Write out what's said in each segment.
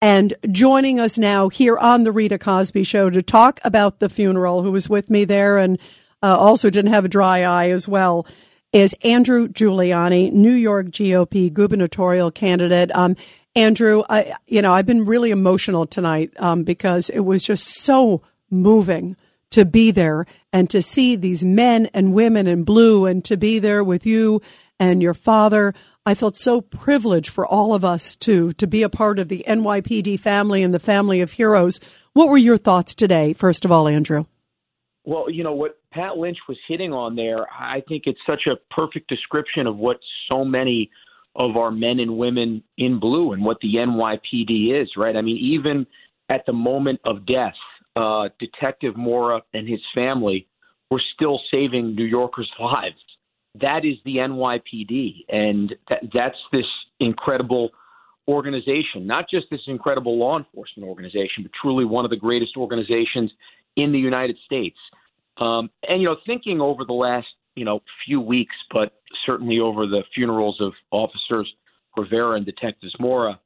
And joining us now here on the Rita Cosby Show to talk about the funeral, who was with me there and uh, also didn't have a dry eye as well, is Andrew Giuliani, New York GOP gubernatorial candidate. Um, Andrew, I, you know, I've been really emotional tonight um, because it was just so moving to be there and to see these men and women in blue and to be there with you and your father. I felt so privileged for all of us to to be a part of the NYPD family and the family of heroes. What were your thoughts today, first of all, Andrew? Well, you know what Pat Lynch was hitting on there, I think it's such a perfect description of what so many of our men and women in blue and what the NYPD is, right? I mean, even at the moment of death, uh, Detective Mora and his family were still saving New Yorkers' lives that is the NYPD, and that, that's this incredible organization, not just this incredible law enforcement organization, but truly one of the greatest organizations in the United States. Um, and you know, thinking over the last you know few weeks, but certainly over the funerals of officers Rivera and Detectives Mora,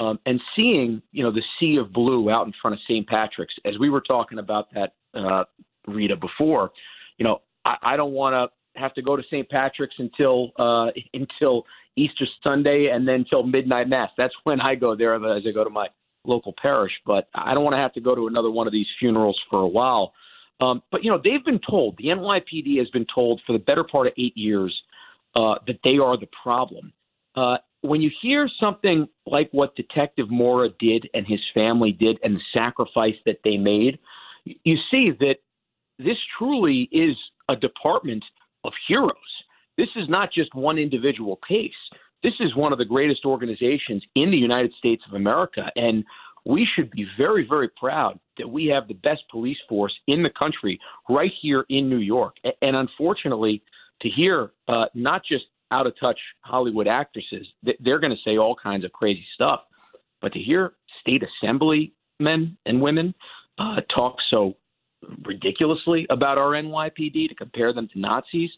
um, and seeing you know the sea of blue out in front of St. Patrick's, as we were talking about that, uh, Rita before, you know, I, I don't want to have to go to St. Patrick's until uh, until Easter Sunday and then till midnight mass. That's when I go there as I go to my local parish. But I don't want to have to go to another one of these funerals for a while. Um, but you know, they've been told the NYPD has been told for the better part of eight years uh, that they are the problem. Uh, when you hear something like what Detective Mora did and his family did, and the sacrifice that they made, you see that this truly is a department of heroes. This is not just one individual case. This is one of the greatest organizations in the United States of America. And we should be very, very proud that we have the best police force in the country right here in New York. And unfortunately, to hear uh, not just out of touch Hollywood actresses, they're going to say all kinds of crazy stuff. But to hear state assembly men and women uh, talk so ridiculously about our NYPD to compare them to Nazis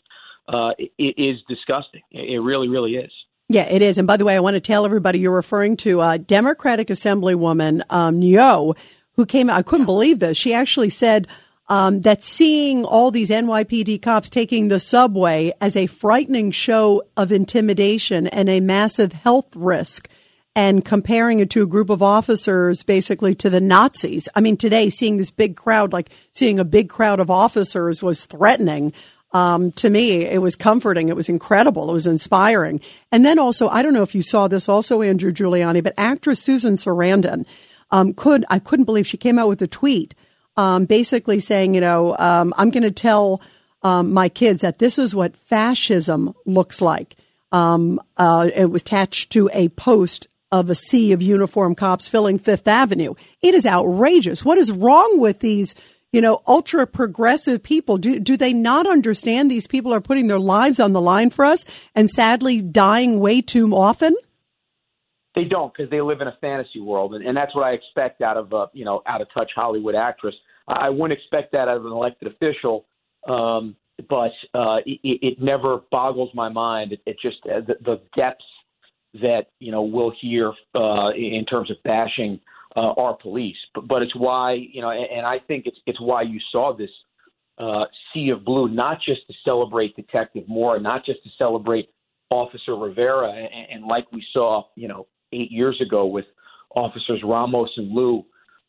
uh, is disgusting. It really, really is. Yeah, it is. And by the way, I want to tell everybody you're referring to uh, Democratic Assemblywoman um, Niou, who came out. I couldn't believe this. She actually said um, that seeing all these NYPD cops taking the subway as a frightening show of intimidation and a massive health risk and comparing it to a group of officers basically to the Nazis. I mean, today seeing this big crowd, like seeing a big crowd of officers was threatening. Um, to me, it was comforting. It was incredible. It was inspiring. And then also, I don't know if you saw this also, Andrew Giuliani, but actress Susan Sarandon, um, could, I couldn't believe she came out with a tweet, um, basically saying, you know, um, I'm going to tell, um, my kids that this is what fascism looks like. Um, uh, it was attached to a post of a sea of uniformed cops filling Fifth Avenue. It is outrageous. What is wrong with these, you know, ultra progressive people? Do, do they not understand these people are putting their lives on the line for us and sadly dying way too often? They don't because they live in a fantasy world, and, and that's what I expect out of a you know out of touch Hollywood actress. I wouldn't expect that out of an elected official, um, but uh, it, it never boggles my mind. It, it just uh, the, the depths that you know we'll hear uh, in terms of bashing uh, our police. But, but it's why you know, and, and I think it's it's why you saw this uh, sea of blue, not just to celebrate Detective Mora, not just to celebrate Officer Rivera, and, and like we saw, you know, eight years ago with Officers Ramos and Liu.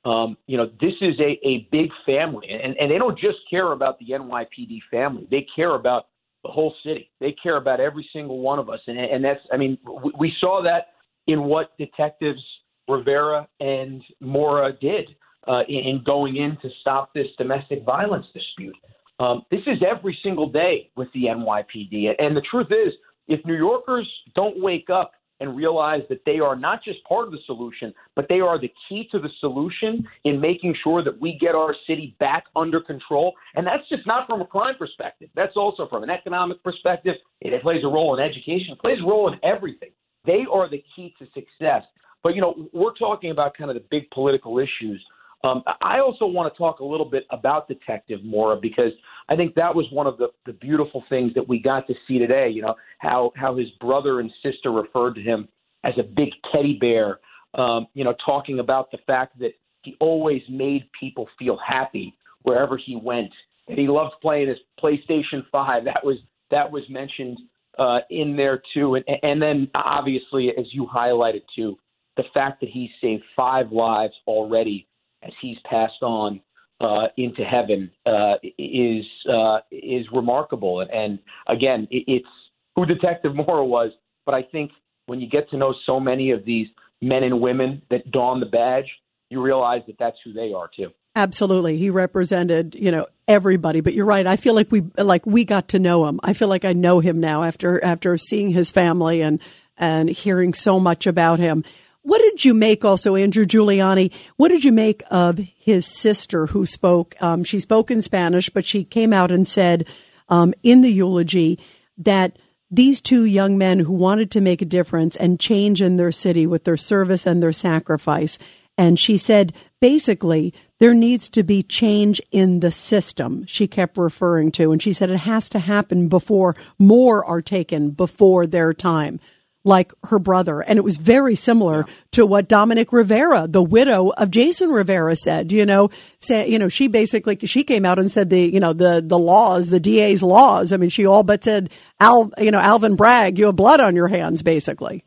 Um, you know, this is a, a big family, and, and they don't just care about the NYPD family. They care about the whole city. They care about every single one of us, and and that's I mean we, we saw that in what detectives Rivera and Mora did uh, in, in going in to stop this domestic violence dispute. Um, this is every single day with the NYPD, and the truth is, if New Yorkers don't wake up and realize that they are not just part of the solution, but they are the key to the solution in making sure that we get our city back under control. And that's just not from a crime perspective. That's also from an economic perspective. It plays a role in education. It plays a role in everything. They are the key to success. But, you know, we're talking about kind of the big political issues um, I also want to talk a little bit about Detective Mora because I think that was one of the, the beautiful things that we got to see today. You know how how his brother and sister referred to him as a big teddy bear um, you know, talking about the fact that he always made people feel happy wherever he went. And he loved playing his PlayStation 5. That was that was mentioned uh, in there too. And, and then obviously, as you highlighted too, the fact that he saved five lives already as he's passed on uh, into heaven uh, is uh, is remarkable. And again, it's who Detective Mora was, but I think when you get to know so many of these men and women that don the badge, you realize that that's who they are too. Absolutely. He represented, you know, everybody, but you're right. I feel like we like we got to know him. I feel like I know him now after after seeing his family and and hearing so much about him. What did you make also, Andrew Giuliani? What did you make of his sister who spoke? Um, she spoke in Spanish, but she came out and said um, in the eulogy that these two young men who wanted to make a difference and change in their city with their service and their sacrifice. And she said, basically, there needs to be change in the system, she kept referring to. And she said it has to happen before more are taken before their time like her brother. And it was very similar yeah. to what Dominique Rivera, the widow of Jason Rivera said, you know, say, you know, she basically, she came out and said the, you know, the, the laws, the DA's laws. I mean, she all but said, Al, you know, Alvin Bragg, you have blood on your hands, basically.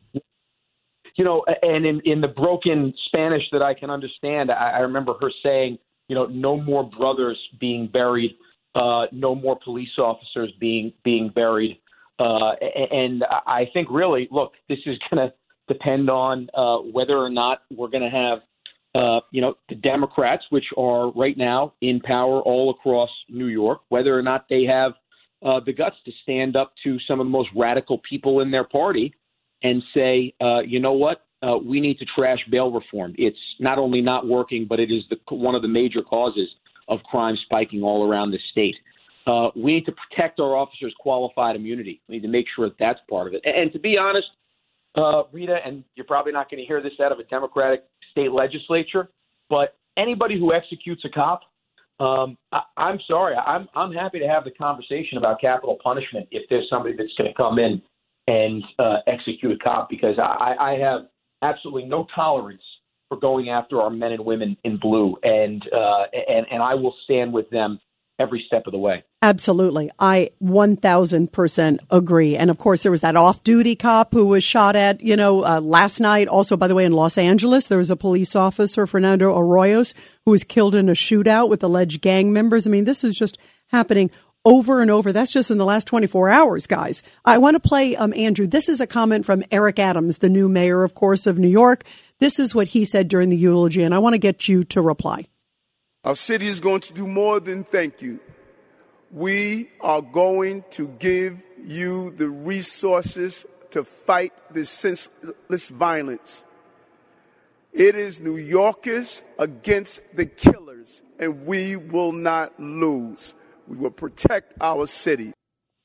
You know, and in, in the broken Spanish that I can understand, I, I remember her saying, you know, no more brothers being buried, uh, no more police officers being being buried. Uh, and I think really, look, this is going to depend on uh, whether or not we're going to have, uh, you know, the Democrats, which are right now in power all across New York, whether or not they have uh, the guts to stand up to some of the most radical people in their party and say, uh, you know what, uh, we need to trash bail reform. It's not only not working, but it is the, one of the major causes of crime spiking all around the state. Uh, we need to protect our officers' qualified immunity. We need to make sure that that's part of it. And, and to be honest, uh, Rita, and you're probably not going to hear this out of a Democratic state legislature, but anybody who executes a cop, um, I, I'm sorry, I'm I'm happy to have the conversation about capital punishment if there's somebody that's going to come in and uh, execute a cop because I, I have absolutely no tolerance for going after our men and women in blue, and uh, and and I will stand with them every step of the way. Absolutely. I 1000% agree. And of course, there was that off duty cop who was shot at, you know, uh, last night. Also, by the way, in Los Angeles, there was a police officer, Fernando Arroyos, who was killed in a shootout with alleged gang members. I mean, this is just happening over and over. That's just in the last 24 hours, guys. I want to play, um, Andrew. This is a comment from Eric Adams, the new mayor, of course, of New York. This is what he said during the eulogy, and I want to get you to reply. Our city is going to do more than thank you. We are going to give you the resources to fight this senseless violence. It is New Yorkers against the killers, and we will not lose. We will protect our city.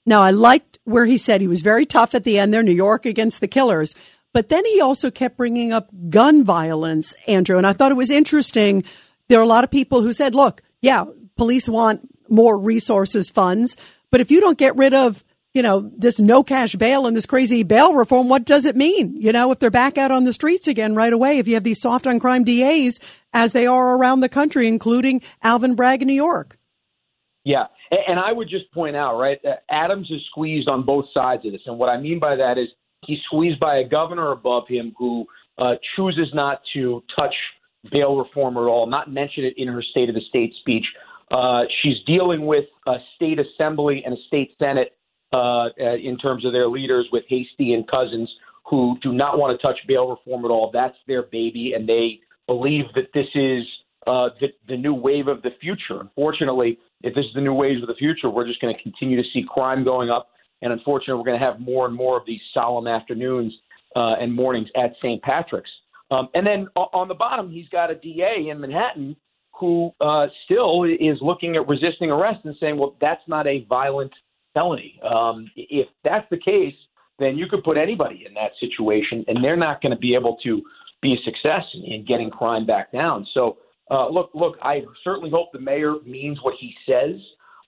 Now, I liked where he said he was very tough at the end there, New York against the killers. But then he also kept bringing up gun violence, Andrew. And I thought it was interesting there are a lot of people who said, look, yeah, police want more resources funds, but if you don't get rid of you know, this no cash bail and this crazy bail reform, what does it mean? You know, if they're back out on the streets again right away, if you have these soft on crime DAs as they are around the country, including Alvin Bragg in New York. Yeah. And I would just point out, right, Adams is squeezed on both sides of this. And what I mean by that is he's squeezed by a governor above him who uh, chooses not to touch bail reform at all, not mention it in her State of the State speech. Uh, she's dealing with a state assembly and a state senate uh, uh, in terms of their leaders with Heastie and Cousins who do not want to touch bail reform at all. That's their baby, and they believe that this is uh, the, the new wave of the future. Unfortunately, if this is the new wave of the future, we're just going to continue to see crime going up. And unfortunately, we're going to have more and more of these solemn afternoons uh, and mornings at St. Patrick's. Um, and then on the bottom, he's got a DA in Manhattan who uh, still is looking at resisting arrest and saying, well, that's not a violent felony. Um, if that's the case, then you could put anybody in that situation, and they're not going to be able to be a success in, in getting crime back down. So, uh, look, look, I certainly hope the mayor means what he says.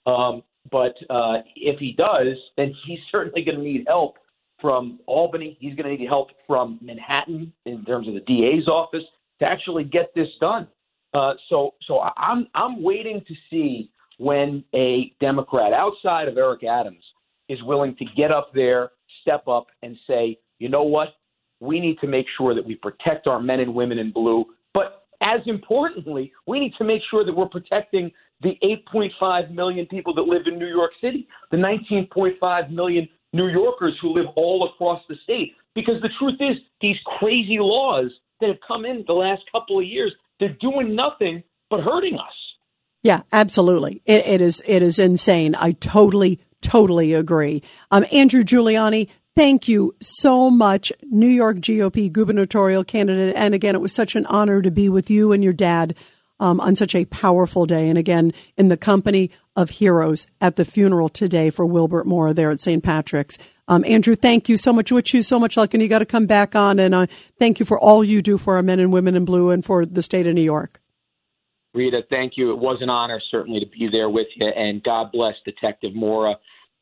Um, but uh, if he does, then he's certainly going to need help from Albany. He's going to need help from Manhattan in terms of the DA's office to actually get this done. Uh, so, so I'm I'm waiting to see when a Democrat outside of Eric Adams is willing to get up there, step up, and say, you know what, we need to make sure that we protect our men and women in blue. But as importantly, we need to make sure that we're protecting the 8.5 million people that live in New York City, the 19.5 million New Yorkers who live all across the state. Because the truth is, these crazy laws that have come in the last couple of years, they're doing nothing but hurting us. Yeah, absolutely. It, it is. It is insane. I totally, totally agree. Um, Andrew Giuliani, thank you so much, New York GOP gubernatorial candidate. And again, it was such an honor to be with you and your dad um, on such a powerful day. And again, in the company of heroes at the funeral today for Wilbert Mora there at St. Patrick's. Um, Andrew, thank you so much. Wish you so much luck, and you got to come back on. And uh, thank you for all you do for our men and women in blue and for the state of New York. Rita, thank you. It was an honor, certainly, to be there with you. And God bless Detective Mora